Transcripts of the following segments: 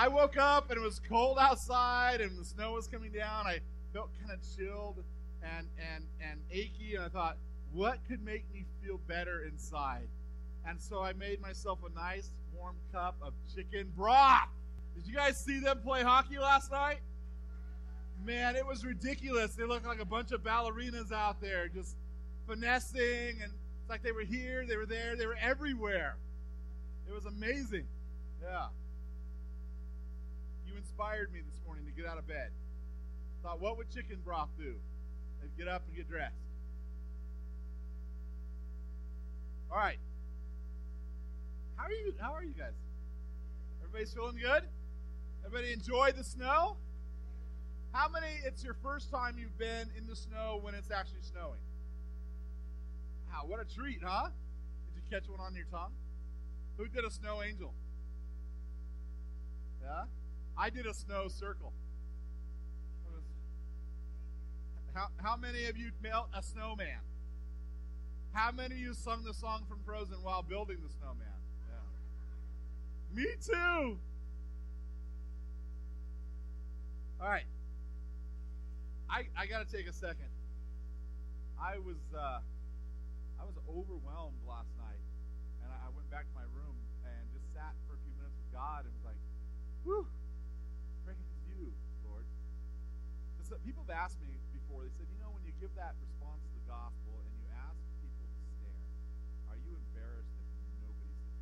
I woke up and it was cold outside and the snow was coming down. I felt kind of chilled and and and achy, and I thought, what could make me feel better inside? And so I made myself a nice warm cup of chicken broth. Did you guys see them play hockey last night? Man, it was ridiculous. They looked like a bunch of ballerinas out there just finessing and it's like they were here, they were there, they were everywhere. It was amazing. Yeah. Inspired me this morning to get out of bed. Thought, what would chicken broth do? They'd get up and get dressed. All right. How are you? How are you guys? Everybody's feeling good? Everybody enjoy the snow? How many? It's your first time you've been in the snow when it's actually snowing. Wow, what a treat, huh? Did you catch one on your tongue? Who did a snow angel? Yeah? I did a snow circle. How, how many of you melt a snowman? How many of you sung the song from Frozen while building the snowman? Yeah. Me too. All right. I I got to take a second. I was uh, I was overwhelmed last night, and I, I went back to my room and just sat for a few minutes with God and was like, "Whew, praise you, Lord." Because people have asked me before. They said, "You know, when you give that response to the gospel and you ask people to stare, are you embarrassed that nobody's there?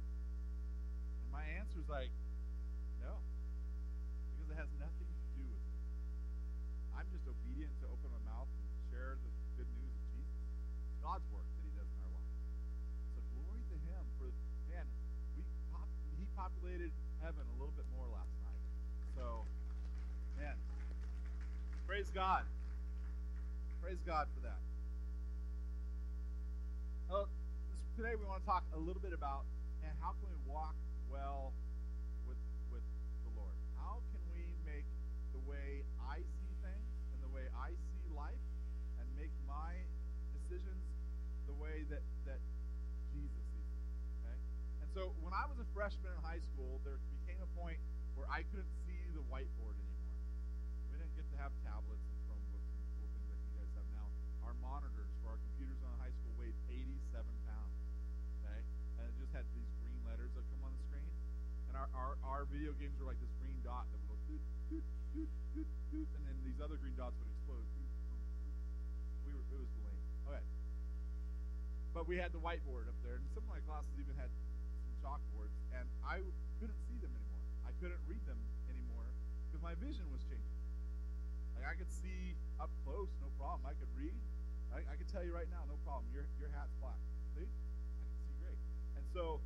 And my answer is like, "No," because it has nothing to do with me. I'm just obedient to open my mouth and share the good news of Jesus. It's God's work that He does in our lives. So glory to Him for man. We pop, He populated heaven a little bit more last night. So praise God. Praise God for that. Well, today we want to talk a little bit about and how can we walk well with with the Lord? How can we make the way I see things and the way I see life and make my decisions the way that that Jesus sees it? Okay? And so when I was a freshman in high school, there became a point where I couldn't see the whiteboard anymore. Have tablets and Chromebooks and cool things like you guys have now. Our monitors for our computers in high school weighed 87 pounds. Okay? And it just had these green letters that come on the screen. And our, our, our video games were like this green dot that would go doot, doot, doot, doot, doot, and then these other green dots would explode. We were, it was lame. Okay. But we had the whiteboard up there, and some of my classes even had some chalkboards, and I couldn't see them anymore. I couldn't read them anymore because my vision was changing. Like I could see up close, no problem. I could read. I, I could tell you right now, no problem. Your your hat's black. See, I can see great. And so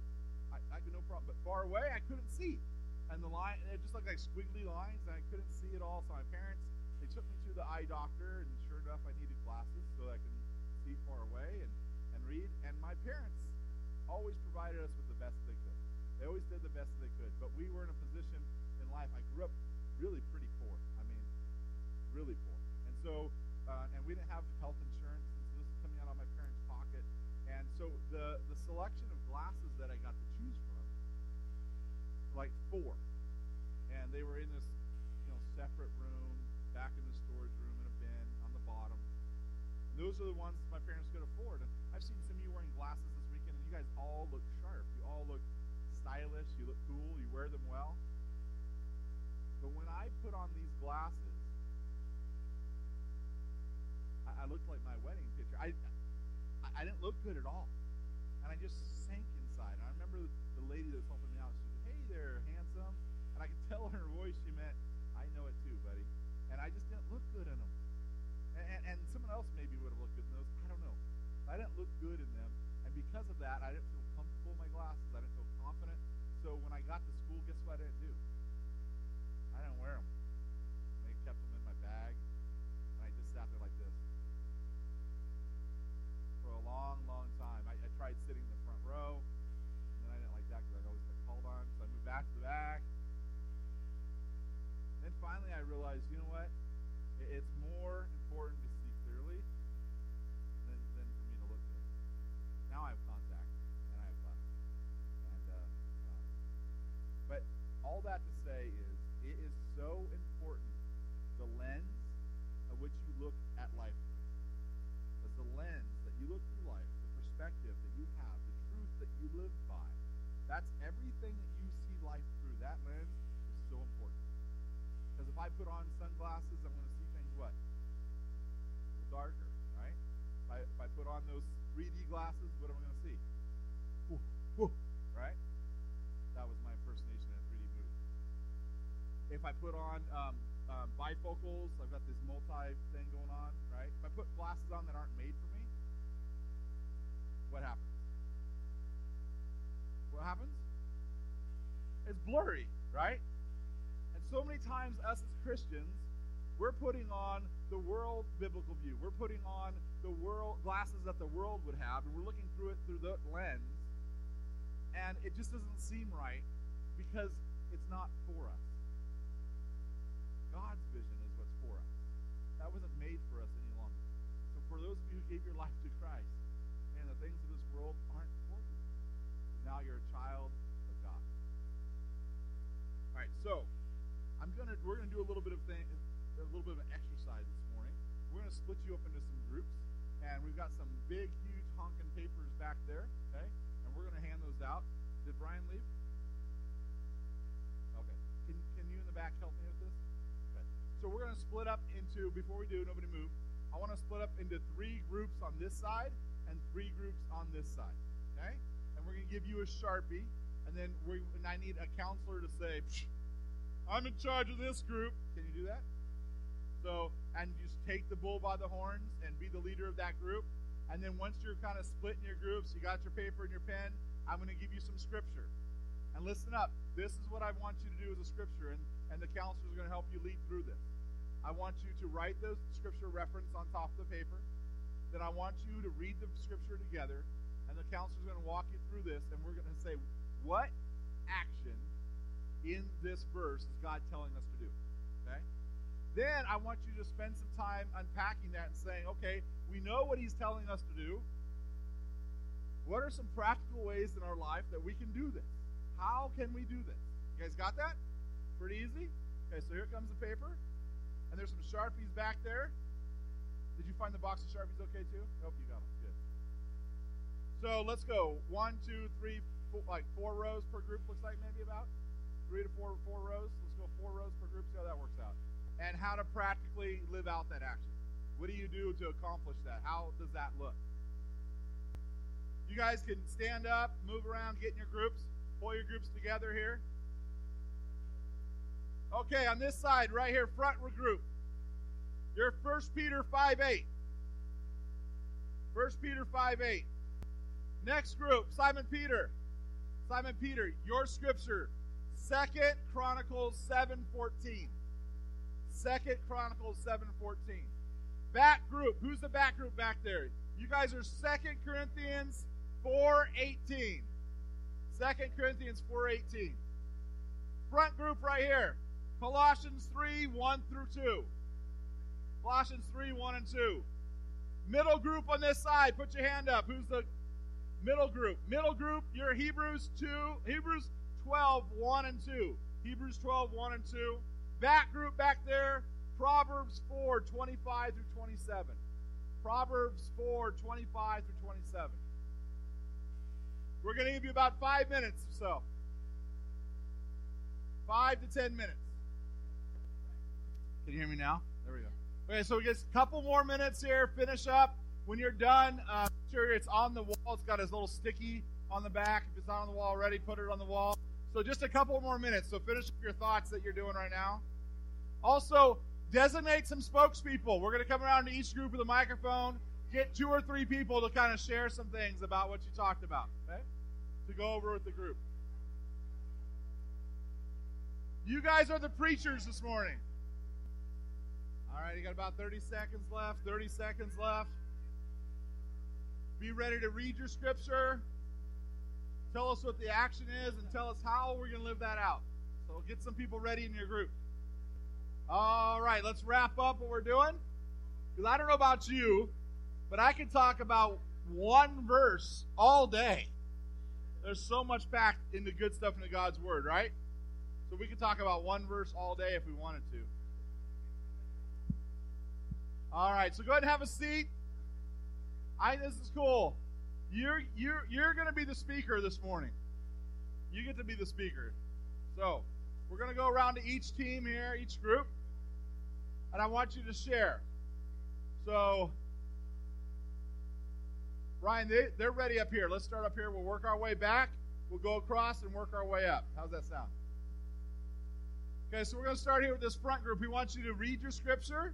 I, I could no problem. But far away, I couldn't see. And the line, it just looked like squiggly lines, and I couldn't see it all. So my parents, they took me to the eye doctor, and sure enough, I needed glasses so I could see far away and, and read. And my parents always provided us with the best they could. They always did the best they could. But we were in a position in life. I grew up really pretty poor. Really poor. And so, uh, and we didn't have health insurance, and so this is coming out of my parents' pocket. And so the the selection of glasses that I got to choose from, like four, and they were in this, you know, separate room, back in the storage room in a bin on the bottom. And those are the ones my parents could afford. And I've seen some of you wearing glasses this weekend, and you guys all look sharp. You all look stylish. You look cool. You wear them well. But when I put on these glasses, I, I looked like my wedding picture. I, I I didn't look good at all, and I just sank inside. And I remember the lady that was helping me out. She said, "Hey there, handsome," and I could tell in her voice she meant, "I know it too, buddy." And I just didn't look good in them. And, and, and someone else maybe would have looked good in those. I don't know. I didn't look good in them, and because of that, I didn't feel comfortable in my glasses. I didn't feel confident. So when I got to school, guess what I didn't do? I didn't wear them. They kept them in my bag, and I just sat there like this for a long, long time. I, I tried sitting in the front row, and then I didn't like that because I always got called on, so I moved back to the back. Then finally, I realized, you know what? It, it's more important to see clearly than, than for me to look good. Now I have contacts and I have glasses, and uh, uh, but all that to say is so important the lens of which you look at life through. Because the lens that you look through life, the perspective that you have, the truth that you live by, that's everything that you see life through. That lens is so important. Because if I put on sunglasses, I'm going to see things what? A little darker, right? If I, if I put on those 3D glasses, what am I going to see? Woo, woo, right? That was my impersonation in a 3D movie. If I put on um, um, bifocals, I've got this multi thing going on, right? If I put glasses on that aren't made for me, what happens? What happens? It's blurry, right? So many times, us as Christians, we're putting on the world biblical view. We're putting on the world glasses that the world would have, and we're looking through it through the lens, and it just doesn't seem right because it's not for us. God's vision is what's for us. That wasn't made for us any longer. So for those of you who gave your life to Christ, and the things of this world aren't for you. Now you're a child of God. All right, so I'm gonna we're gonna do a little bit of thing, a little bit of an exercise this morning. We're gonna split you up into some groups, and we've got some big, huge honking papers back there. Okay, and we're gonna hand those out. Did Brian leave? Okay. Can can you in the back help me with this? Okay. So we're gonna split up into before we do, nobody move. I want to split up into three groups on this side and three groups on this side. Okay? And we're gonna give you a sharpie, and then we and I need a counselor to say, I'm in charge of this group. Can you do that? So, and just take the bull by the horns and be the leader of that group. And then once you're kind of split in your groups, you got your paper and your pen, I'm going to give you some scripture. And listen up. This is what I want you to do as a scripture, and, and the counselor is going to help you lead through this. I want you to write the scripture reference on top of the paper. Then I want you to read the scripture together, and the counselor is going to walk you through this, and we're going to say, what action in this verse is God telling us to do? Okay? Then I want you to spend some time unpacking that and saying, okay, we know what he's telling us to do. What are some practical ways in our life that we can do this? How can we do this? You guys got that? Pretty easy? Okay, so here comes the paper. And there's some Sharpies back there. Did you find the box of Sharpies okay too? Hope you got them. Good. So let's go. One, two, three, four, like four rows per group looks like maybe about. Three to four, four rows. Let's go four rows per group, see how that works out. And how to practically live out that action. What do you do to accomplish that? How does that look? You guys can stand up, move around, get in your groups, pull your groups together here. Okay, on this side, right here, front regroup. You're 1 Peter 5 8. 1 Peter 5 8. Next group, Simon Peter. Simon Peter, your scripture, Second Chronicles 7:14. Second Chronicles 7:14. Back group, who's the back group back there? You guys are Second Corinthians 4 18. 2 Corinthians 4:18. Front group right here. Colossians 3 1 through 2. Colossians 3 1 and 2. Middle group on this side, put your hand up. Who's the middle group? Middle group, you're Hebrews 2, Hebrews 12 1 and 2. Hebrews 12 1 and 2. That group back there, Proverbs 4 25 through 27. Proverbs 4 25 through 27. We're going to give you about five minutes or so. Five to ten minutes. Can you hear me now? There we go. Okay, so we get a couple more minutes here. Finish up. When you're done, uh, make sure it's on the wall. It's got his little sticky on the back. If it's not on the wall already, put it on the wall. So just a couple more minutes. So finish up your thoughts that you're doing right now. Also, designate some spokespeople. We're going to come around to each group with a microphone. Get two or three people to kind of share some things about what you talked about. Okay? To go over with the group. You guys are the preachers this morning. All right, you got about 30 seconds left. 30 seconds left. Be ready to read your scripture. Tell us what the action is and tell us how we're going to live that out. So get some people ready in your group. All right, let's wrap up what we're doing. Because I don't know about you, but I can talk about one verse all day. There's so much packed into good stuff into God's Word, right? So we could talk about one verse all day if we wanted to. All right, so go ahead and have a seat. I this is cool. You're you're you're going to be the speaker this morning. You get to be the speaker. So, we're going to go around to each team here, each group, and I want you to share. So, Ryan, they, they're ready up here. Let's start up here. We'll work our way back. We'll go across and work our way up. How's that sound? Okay, so we're going to start here with this front group. We want you to read your scripture.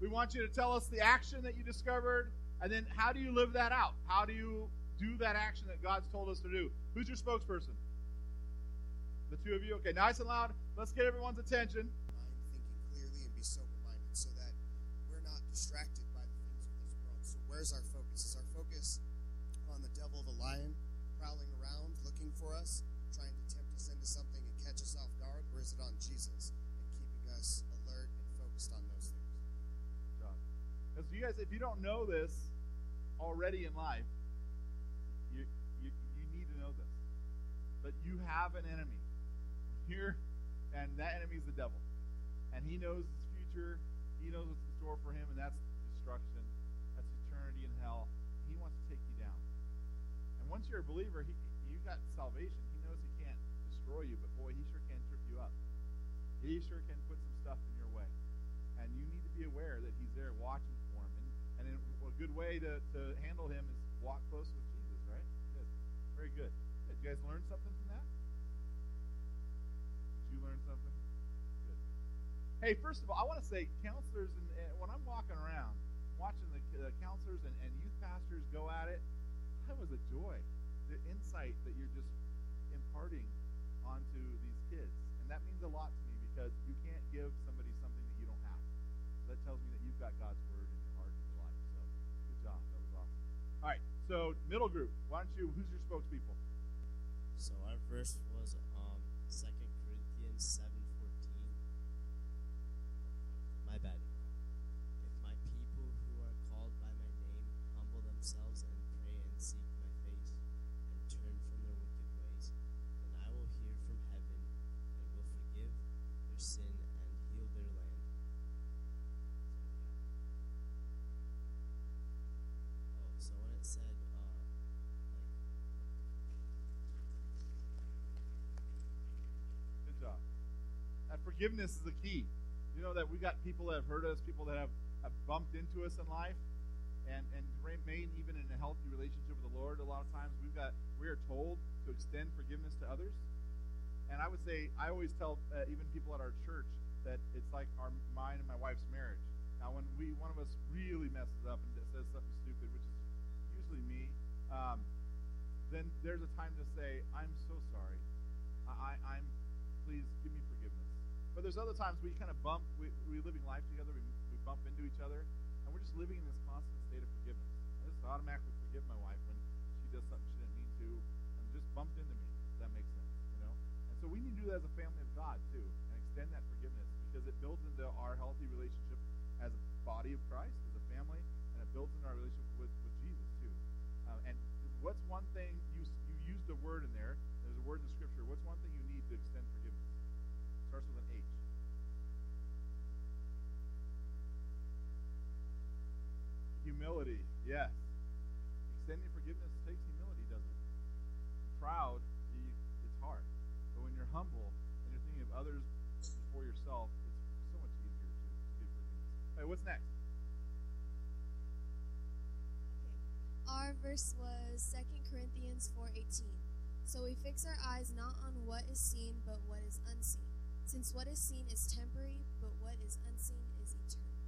We want you to tell us the action that you discovered, and then how do you live that out? How do you do that action that God's told us to do? Who's your spokesperson? The two of you? Okay, nice and loud. Let's get everyone's attention. Mind thinking clearly and be sober minded so that we're not distracted by the things of this world. So, where's our focus? Is our focus on the devil, the lion, prowling around looking for us, trying to tempt us into something Because you guys, if you don't know this already in life, you, you, you need to know this. But you have an enemy here, and that enemy is the devil. And he knows his future, he knows what's in store for him, and that's destruction, that's eternity in hell. He wants to take you down. And once you're a believer, he, you got salvation. He knows he can't destroy you, but boy, he sure can trip you up. He sure can put some stuff in your way. And you need to be aware that he's there watching and a good way to, to handle him is walk close with Jesus, right? Good. Very good. Did you guys learn something from that? Did you learn something? Good. Hey, first of all, I want to say, counselors, and, and when I'm walking around, watching the, the counselors and, and youth pastors go at it, that was a joy. The insight that you're just imparting onto these kids. And that means a lot to me because you can't give somebody something that you don't have. So that tells me that you've got God's word in your heart and your life. So good job. That was awesome. All right. So middle group, why don't you? Who's your spokespeople? So our verse was um Second Corinthians seven fourteen. My bad. If my people who are called by my name humble themselves and pray and seek my face and turn from their wicked ways, then I will hear from heaven and will forgive their sin and heal their land. Oh, so when it said uh like Good job. That forgiveness is the key. You know that we got people that have hurt us, people that have, have bumped into us in life, and and remain even in a healthy relationship with the Lord. A lot of times we've got we are told to extend forgiveness to others, and I would say I always tell uh, even people at our church that it's like our mine and my wife's marriage. Now, when we one of us really messes up and says something stupid, which is usually me, um, then there's a time to say, "I'm so sorry. I, I, I'm please give me forgiveness." But there's other times we kind of bump, we, we're living life together, we, we bump into each other, and we're just living in this constant state of forgiveness. I just automatically forgive my wife when she does something she didn't mean to, and just bumped into me. Does that makes sense? You know? And so we need to do that as a family of God too, and extend that forgiveness because it builds into our healthy relationship as a body of Christ, as a family, and it builds into our relationship with, with Jesus too. Uh, and what's one thing you you used a word in there? There's a word in the scripture. What's one thing you need to extend forgiveness? Starts with an Humility, yes. Extending forgiveness takes humility, doesn't it? Proud, you, it's hard. But when you're humble and you're thinking of others before yourself, it's so much easier to, to give forgiveness. Hey, what's next? Our verse was 2 Corinthians 4:18. So we fix our eyes not on what is seen, but what is unseen. Since what is seen is temporary, but what is unseen is eternal.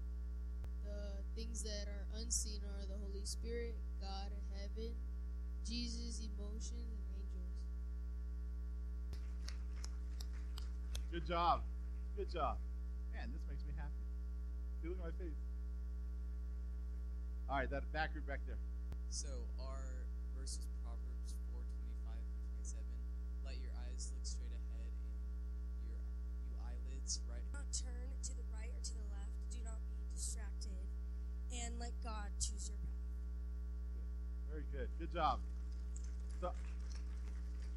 The things that are unseen are the Holy Spirit, God, of heaven, Jesus, emotions, and angels. Good job. Good job. Man, this makes me happy. See, look at my face. All right, that back group back there. So our verse is Proverbs four twenty five through twenty seven. Let your eyes look straight ahead and your you eyelids right Do not turn to the right or to the left. Do not be distracted. And let God choose your path. Very good. Good job. So,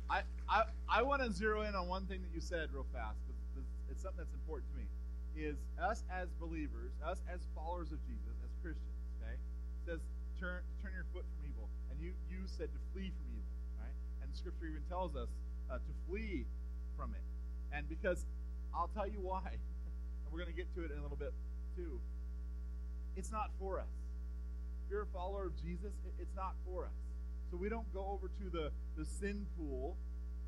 I, I, I want to zero in on one thing that you said real fast because it's something that's important to me. Is us as believers, us as followers of Jesus, as Christians, okay? It says turn turn your foot from evil, and you you said to flee from evil, right? And Scripture even tells us uh, to flee from it, and because I'll tell you why, and we're going to get to it in a little bit too. It's not for us. If you're a follower of Jesus, it's not for us. So we don't go over to the, the sin pool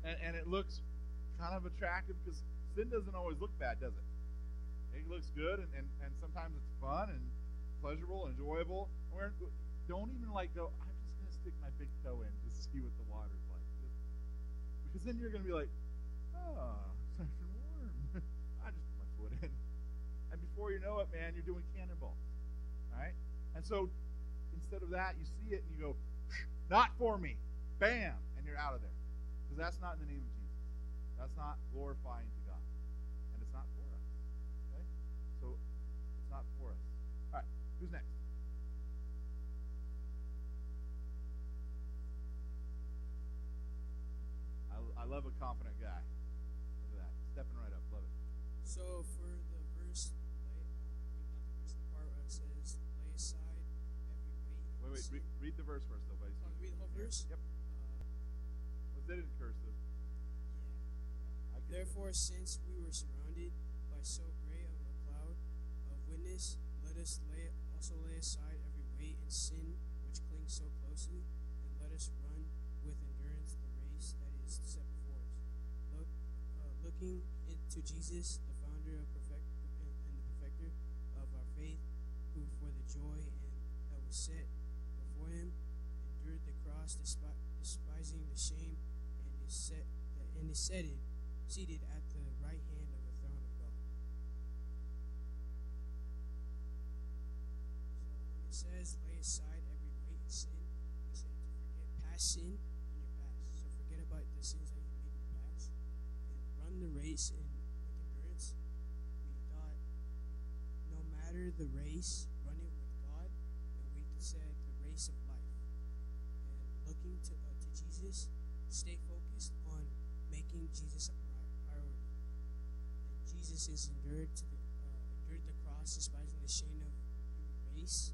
and, and it looks kind of attractive because sin doesn't always look bad, does it? It looks good and, and, and sometimes it's fun and pleasurable and enjoyable. We're, don't even like go, I'm just going to stick my big toe in to see what the water's like. Just, because then you're going to be like, oh, it's nice and warm. I just put my foot in. And before you know it, man, you're doing cannonballs. Right? And so instead of that, you see it and you go, not for me. Bam! And you're out of there. Because that's not in the name of Jesus. That's not glorifying to God. And it's not for us. Okay? So it's not for us. All right. Who's next? I, I love a confident guy. Look at that. Stepping right up. Love it. So for the verse, lay, uh, not the verse, the part where it says, lay aside every weight. and Wait, wait. Read, read the verse first, though, buddy. Read the whole verse? Yep. Uh, Was it in cursive? yeah. I can- Therefore, since we were surrounded by so great of a cloud of witness, let us lay also lay aside every weight and sin which clings so closely, and let us run with endurance the race that is set before us. Look, uh, looking into Jesus, the founder of perfect and, and the perfecter of our faith, who for the joy and that was set before him endured the cross, despising the shame, and is set and is seated seated at the right hand of the throne of God. So when it says lay aside every weight and sin, he said to forget past sin in your past. So forget about the sins that you made in the past and run the race in with endurance. We thought no matter the race, running with God, and we said race of life. And to uh, to Jesus, stay focused on making Jesus a priority. And Jesus is endured to the uh, endured the cross, despising the shame of race.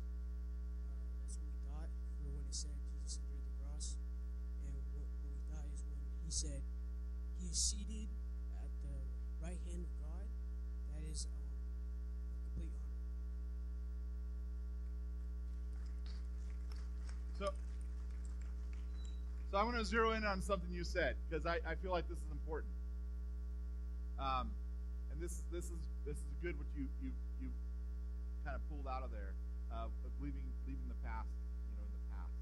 Uh, that's what we thought when it said Jesus endured the cross. And what, what we thought is when he said he is seated at the right hand of God. That is um, a complete honor. So, so I want to zero in on something you said because I, I feel like this is important. Um, and this is this is this is good what you you you kind of pulled out of there uh, of leaving leaving the past, you know, in the past.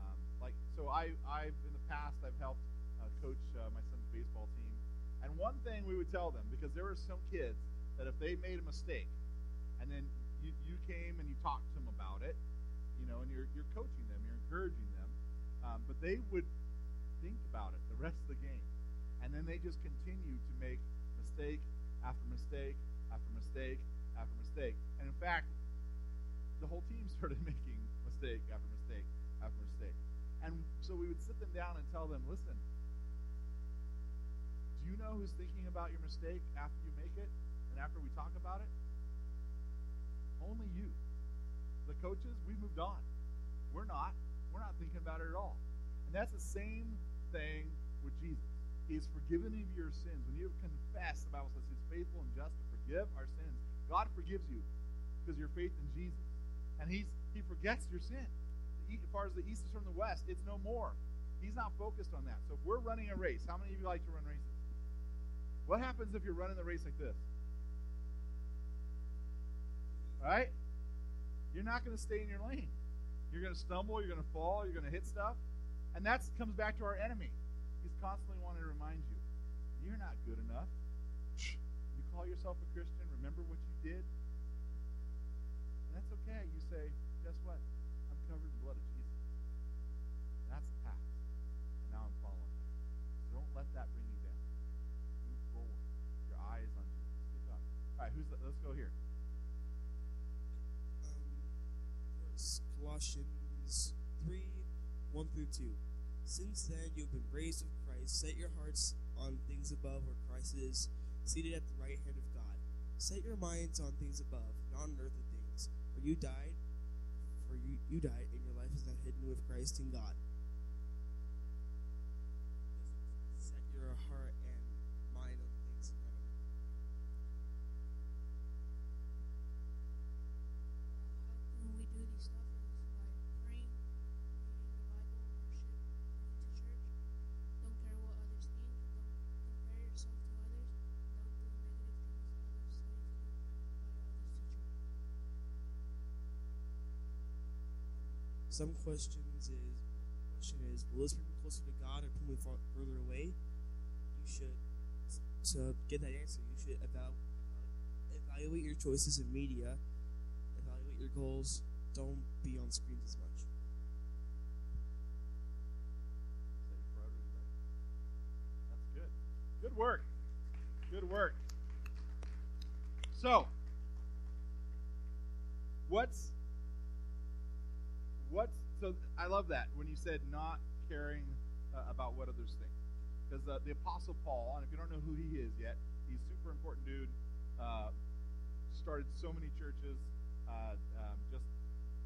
Um, like so, I I've in the past I've helped uh, coach uh, my son's baseball team, and one thing we would tell them because there were some kids that if they made a mistake, and then you, you came and you talked to them about it, you know, and you're you're coaching them, you're encouraging them, um, but they would think about it the rest of the game, and then they just continue to make mistake after mistake after mistake after mistake, and in fact, the whole team started making mistake after mistake after mistake, and so we would sit them down and tell them, listen. Do you know who's thinking about your mistake after you make it and after we talk about it? Only you. The coaches, we moved on. We're not. We're not thinking about it at all. And that's the same thing with Jesus. He has forgiven of your sins. When you confess, the Bible says He's faithful and just to forgive our sins. God forgives you because of your faith in Jesus. And He's He forgets your sin. As far as the east is from the west, it's no more. He's not focused on that. So if we're running a race, how many of you like to run races? What happens if you're running the race like this? Right? You're not going to stay in your lane. You're going to stumble, you're going to fall, you're going to hit stuff. And that comes back to our enemy. He's constantly wanting to remind you you're not good enough. You call yourself a Christian, remember what you did. And that's okay. You say, guess what? I'm covered in the blood of Jesus. That's the past. And now I'm following him. So don't let that bring you down. Move forward. Your eye is on Jesus. All right, who's the, let's go here. um, Colossians 3 1 through 2. Since then you have been raised with Christ. Set your hearts on things above where Christ is, seated at the right hand of God. Set your minds on things above, not on earthly things. For you died, for you, you died, and your life is now hidden with Christ in God. Set your heart and mind on things in heaven. How can we do these stuff is by praying, reading the Bible, worship, going to church. Don't care what others think. Don't compare yourself to others. Don't do negative things others say to you by others teach you. Some questions is question is will this bring me closer to God or pull me far, further away? You should to get that answer. You should eval, evaluate your choices in media, evaluate your goals. Don't be on screens as much. That's good. Good work. Good work. So, what's so? I love that when you said not caring uh, about what others think, because uh, the Apostle Paul, and if you don't know who he is yet, he's super important dude. Uh, started so many churches. Uh, um, just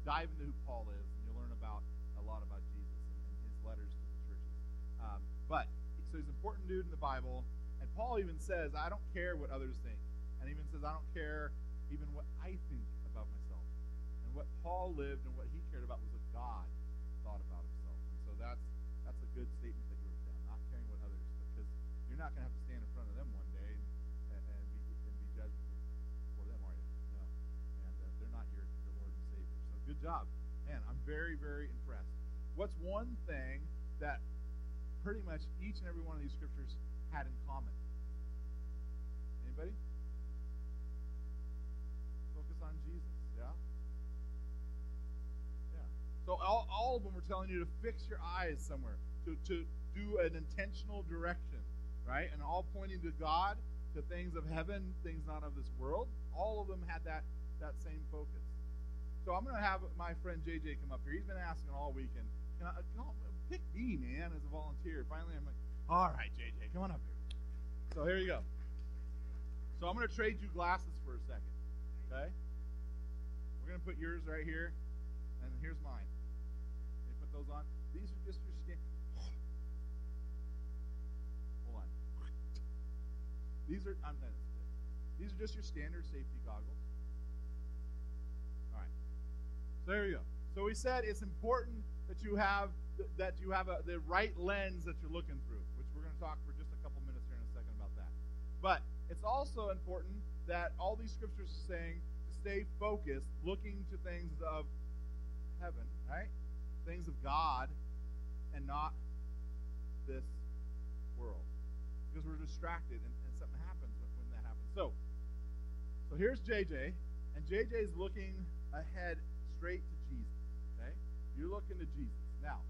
dive into who Paul is, and you'll learn about a lot about Jesus and, and his letters to the churches. Um, but so he's an important dude in the Bible, and Paul even says, "I don't care what others think," and even says, "I don't care even what I think about myself." And what Paul lived and what he cared about was what God thought about himself, and so that's that's a good statement that you wrote down. Not caring what others, because you're not going to have to stand in front of them one day and, and, be and be judged for them, are you? No, and uh, they're not your your Lord and Savior. So good job, man. I'm very very impressed. What's one thing that pretty much each and every one of these scriptures had in common? Anybody? Focus on Jesus, yeah? Yeah. So all, all of them were telling you to fix your eyes somewhere, to, to do an intentional direction, right? And all pointing to God, to things of heaven, things not of this world. All of them had that, that same focus. So I'm going to have my friend JJ come up here. He's been asking all weekend, can I, can I pick me, man, as a volunteer? Finally, I'm like, all right, JJ, come on up here. So here you go. So I'm going to trade you glasses for a second. Okay? We're going to put yours right here, and here's mine. On. These are just your skin. Hold on. These are I'm not, these are just your standard safety goggles. All right. So there you go. So we said it's important that you have th- that you have a, the right lens that you're looking through, which we're going to talk for just a couple minutes here in a second about that. But it's also important that all these scriptures are saying to stay focused, looking to things of heaven, right? Things of God, and not this world, because we're distracted and, and something happens when, when that happens. So, so here's JJ, and JJ is looking ahead straight to Jesus. Okay, you're looking to Jesus now.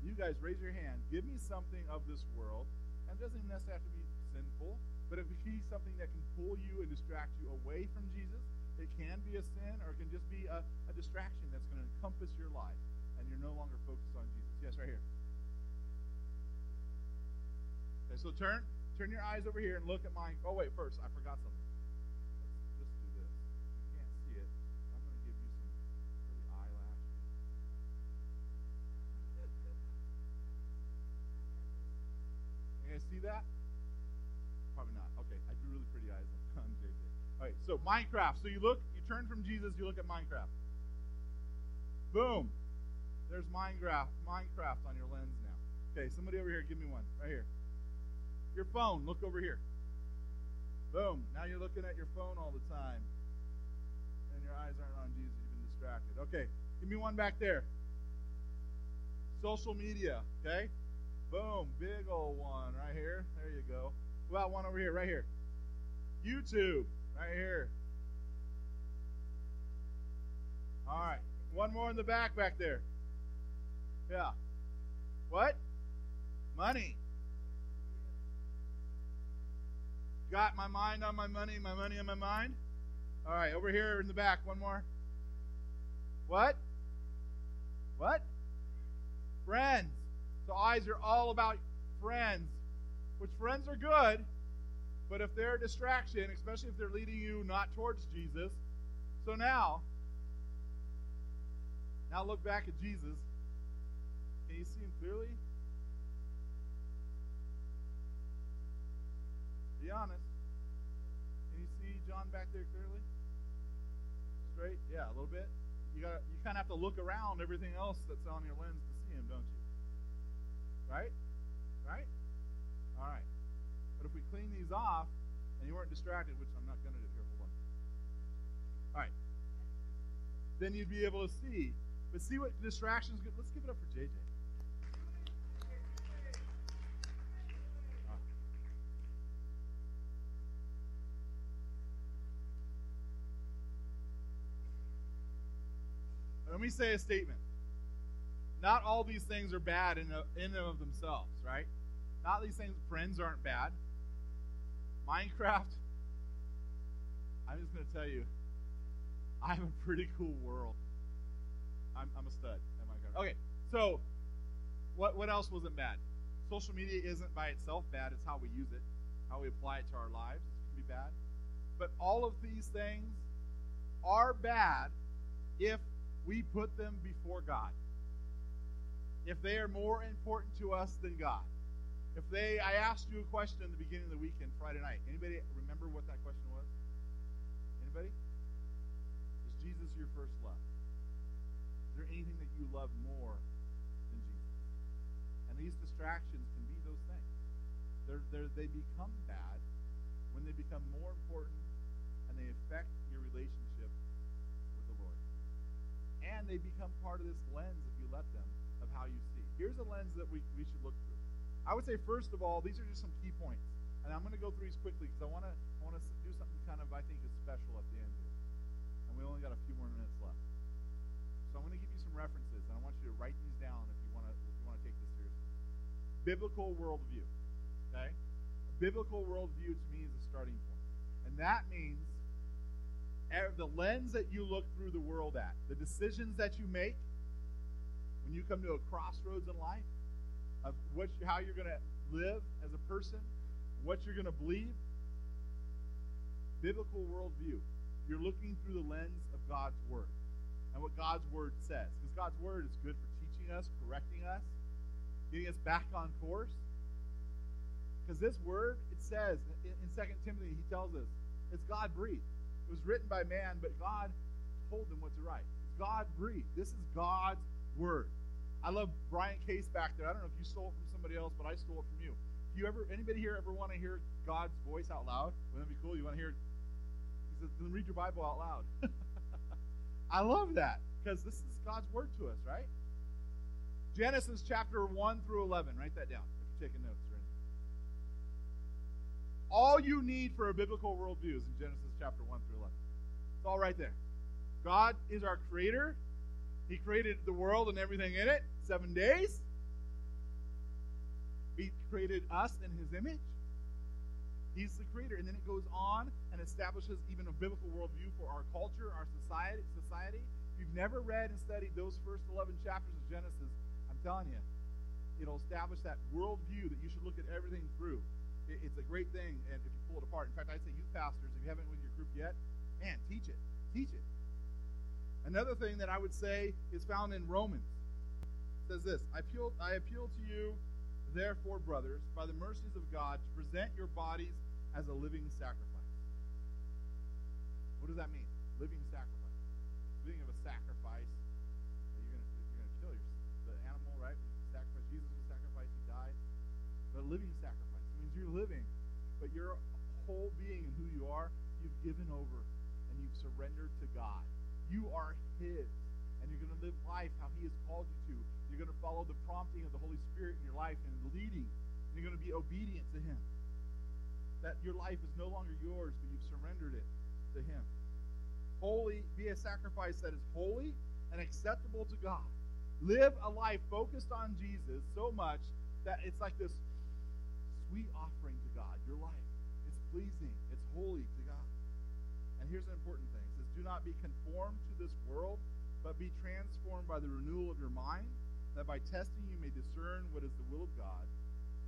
You guys raise your hand. Give me something of this world, and it doesn't necessarily have to be sinful, but if it be something that can pull you and distract you away from Jesus, it can be a sin or it can just be a, a distraction that's going to encompass your life, and you're no longer focused on Jesus. Yes, right here. Okay, so turn turn your eyes over here and look at mine. Oh wait, first I forgot something. Let's just do this. You can't see it. I'm going to give you some pretty eyelashes. You guys see that? Probably not. Okay, I do really pretty eyes on JJ. All right, so Minecraft. So you look, you turn from Jesus, you look at Minecraft. Boom. There's Minecraft, Minecraft on your lens now. Okay, somebody over here, give me one. Right here. Your phone, look over here. Boom. Now you're looking at your phone all the time. And your eyes aren't on Jesus. You've been distracted. Okay, give me one back there. Social media, okay? Boom. Big old one right here. There you go. About one over here? Right here. YouTube. Right here. All right. One more in the back back there. Yeah. What? Money. Got my mind on my money, my money on my mind. All right, over here in the back, one more. What? What? Friends. So eyes are all about friends, which friends are good, but if they're a distraction, especially if they're leading you not towards Jesus, so now, now look back at Jesus. Can you see him clearly? Be honest. Can you see John back there clearly? Straight? Yeah, a little bit. You got you kind of have to look around everything else that's on your lens to see him, don't you? Right? Right? All right. But if we clean these off and you weren't distracted, which I'm not going to do here, hold on. All right. Then you'd be able to see. But see what distractions. Let's give it up for JJ. Let me say a statement. Not all these things are bad in, in and of themselves, right? Not these things, friends aren't bad. Minecraft, I'm just going to tell you, I have a pretty cool world. I'm, I'm a stud at Minecraft. Okay, so what, what else wasn't bad? Social media isn't by itself bad, it's how we use it, how we apply it to our lives. It can be bad. But all of these things are bad if we put them before God. If they are more important to us than God. If they, I asked you a question in the beginning of the weekend, Friday night. Anybody remember what that question was? Anybody? Is Jesus your first love? Is there anything that you love more than Jesus? And these distractions can be those things. They're, they're, they become bad when they become more important and they affect your relationship. And they become part of this lens, if you let them, of how you see. Here's a lens that we, we should look through. I would say, first of all, these are just some key points. And I'm going to go through these quickly because I want to I want to do something kind of I think is special at the end here. And we only got a few more minutes left. So I'm going to give you some references, and I want you to write these down if you want to if you want to take this seriously. Biblical worldview. Okay? A biblical worldview to me is a starting point. And that means Er, the lens that you look through the world at, the decisions that you make when you come to a crossroads in life of what, how you're going to live as a person, what you're going to believe. Biblical worldview. You're looking through the lens of God's Word and what God's Word says. Because God's Word is good for teaching us, correcting us, getting us back on course. Because this Word, it says in, in 2 Timothy, he tells us, it's God breathed. It was written by man, but God told them what to write. God breathed. This is God's Word. I love Brian Case back there. I don't know if you stole it from somebody else, but I stole it from you. Do you ever, anybody here ever want to hear God's voice out loud? Wouldn't that be cool? You want to hear? He says, "Then read your Bible out loud." I love that because this is God's word to us, right? Genesis chapter one through eleven. Write that down if you're taking notes. All you need for a biblical worldview is in Genesis chapter one through eleven. It's all right there. God is our creator. He created the world and everything in it, seven days. He created us in His image. He's the creator. And then it goes on and establishes even a biblical worldview for our culture, our society. society. If you've never read and studied those first 11 chapters of Genesis, I'm telling you, it'll establish that worldview that you should look at everything through. It's a great thing, and if you pull it apart. In fact, I'd say youth pastors, if you haven't with your group yet, man, teach it. Teach it. Another thing that I would say is found in Romans. It says this I appeal, I appeal to you, therefore, brothers, by the mercies of God, to present your bodies as a living sacrifice. What does that mean? Living sacrifice. Speaking of a sacrifice, you're going gonna kill your, the animal, right? Sacrifice. Jesus was sacrificed, he died. But a living sacrifice you're living, but your whole being and who you are, you've given over and you've surrendered to God. You are His. And you're going to live life how He has called you to. You're going to follow the prompting of the Holy Spirit in your life and leading. And you're going to be obedient to Him. That your life is no longer yours, but you've surrendered it to Him. Holy, be a sacrifice that is holy and acceptable to God. Live a life focused on Jesus so much that it's like this sweet offering to God. Your life. It's pleasing. It's holy to God. And here's an important thing it says, do not be conformed to this world, but be transformed by the renewal of your mind, that by testing you may discern what is the will of God,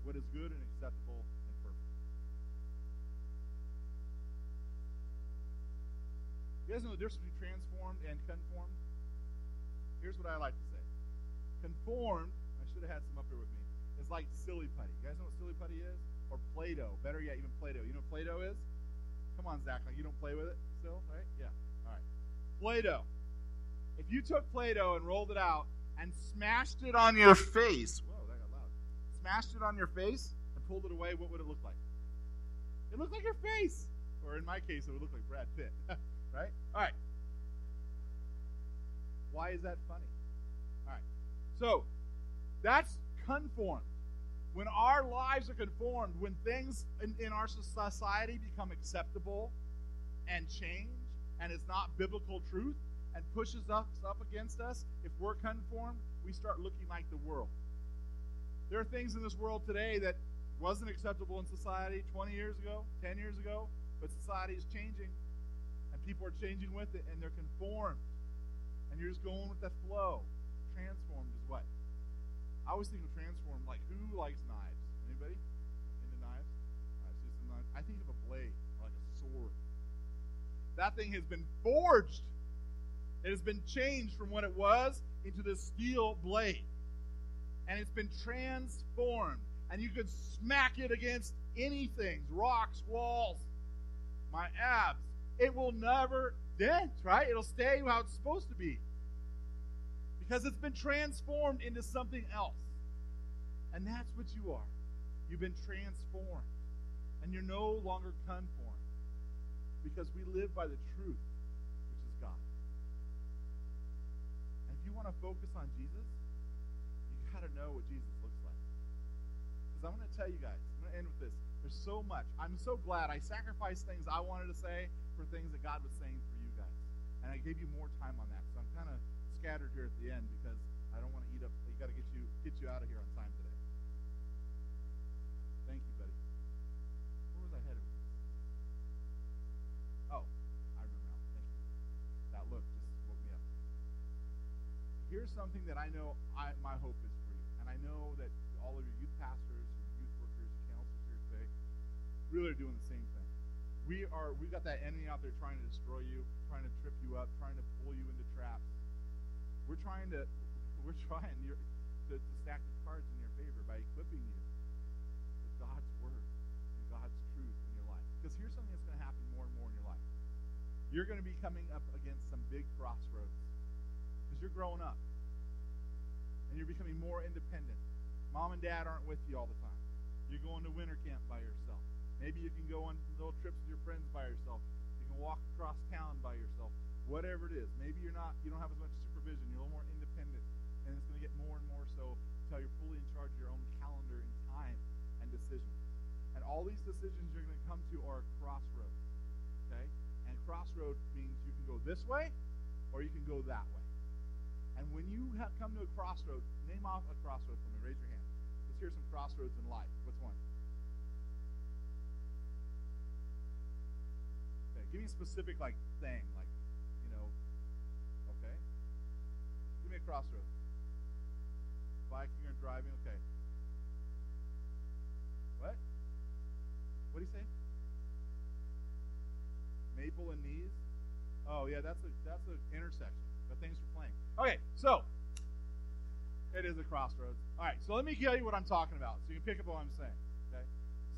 what is good and acceptable and perfect. You guys know the difference between transformed and conformed? Here's what I like to say. Conformed, I should have had some up here with me, is like silly putty. You guys know what silly putty is? Or Play-Doh. Better yet, even Play-Doh. You know what Play-Doh is? Come on, Zach. Like you don't play with it still, right? Yeah. All right. Play-Doh. If you took Play-Doh and rolled it out and smashed it on your face, whoa, that got loud. Smashed it on your face and pulled it away, what would it look like? It looked like your face. Or in my case, it would look like Brad Pitt. right? All right. Why is that funny? All right. So, that's conformed. When our lives are conformed, when things in, in our society become acceptable and change, and it's not biblical truth, and pushes us up against us, if we're conformed, we start looking like the world. There are things in this world today that wasn't acceptable in society 20 years ago, 10 years ago, but society is changing, and people are changing with it, and they're conformed, and you're just going with the flow. Transformed is what? I always think of transformed like who likes knives? Anybody into knives? I see some knives. I think of a blade, like a sword. That thing has been forged it has been changed from what it was into this steel blade. And it's been transformed. And you could smack it against anything rocks, walls, my abs. It will never dent, right? It'll stay how it's supposed to be. Because it's been transformed into something else. And that's what you are. You've been transformed. And you're no longer conformed. Because we live by the truth which is God. And if you want to focus on Jesus, you got to know what Jesus looks like. Because I'm going to tell you guys, I'm going to end with this. There's so much. I'm so glad I sacrificed things I wanted to say for things that God was saying for you guys. And I gave you more time on that. So I'm kind of scattered here at the end because I don't want to eat up. You got to get you get you out of here on time today. Thank you, buddy. Where was I headed with this? Oh, here's something that I know I, my hope is for you. And I know that all of your youth pastors, your youth workers, counselors here today really are doing the same thing. We are we've got that enemy out there trying to destroy you, trying to trip you up, trying to pull you into traps. We're trying to we're trying to, to stack the cards in your favor by equipping you with God's word and God's truth in your life. Because here's something that's going to happen more and more in your life. You're going to be coming up against some big crossroads because you're growing up and you're becoming more independent. Mom and dad aren't with you all the time. You're going to winter camp by yourself. Maybe you can go on little trips with your friends by yourself. You can walk across town by yourself. Whatever it is. Maybe you're not you don't have as much supervision. You're a little more independent. And it's going to get more and more so until you're fully in charge of your own calendar and time and decisions. And all these decisions you're going to come to are a crossroad. Okay? And crossroad means you can go this way or you can go that way. And when you have come to a crossroad, name off a crossroad for me. Raise your hand. Let's hear some crossroads in life. What's one? Okay, give me a specific like thing, like you know. Okay. Give me a crossroad. Biking or driving. Okay. What? What do you say? Maple and knees. Oh yeah, that's a that's an intersection. But thanks for playing. Okay, so it is a crossroads. All right, so let me tell you what I'm talking about so you can pick up what I'm saying. Okay?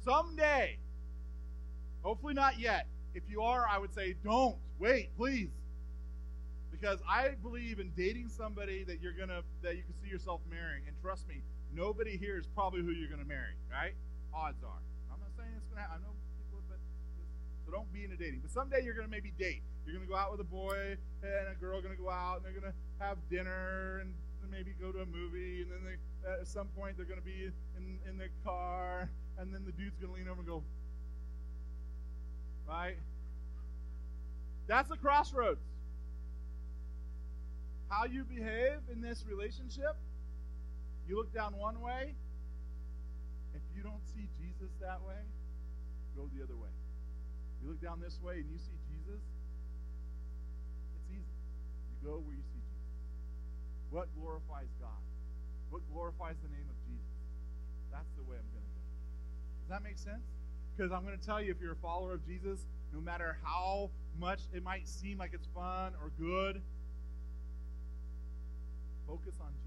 Someday, hopefully not yet. If you are, I would say don't. Wait, please. Because I believe in dating somebody that you're gonna that you can see yourself marrying. And trust me, nobody here is probably who you're gonna marry, right? Odds are. I'm not saying it's gonna happen. I know people, but so don't be into dating. But someday you're gonna maybe date. You're to go out with a boy and a girl to go out and they're to have dinner and maybe go to a movie and then they, at some point they're to be in, in their car and then the dude's to lean over and go, right? That's a crossroads. How you behave in this relationship, you look down one way. If you don't see Jesus that way, go the other way. You look down this way and you see Jesus, it's easy. You go where you see Jesus. What glorifies God? what glorifies the name of Jesus. That's the way I'm going to go. Does that make sense? Because I'm going to tell you, if you're a follower of Jesus, no matter how much it might seem like it's fun or good, focus on.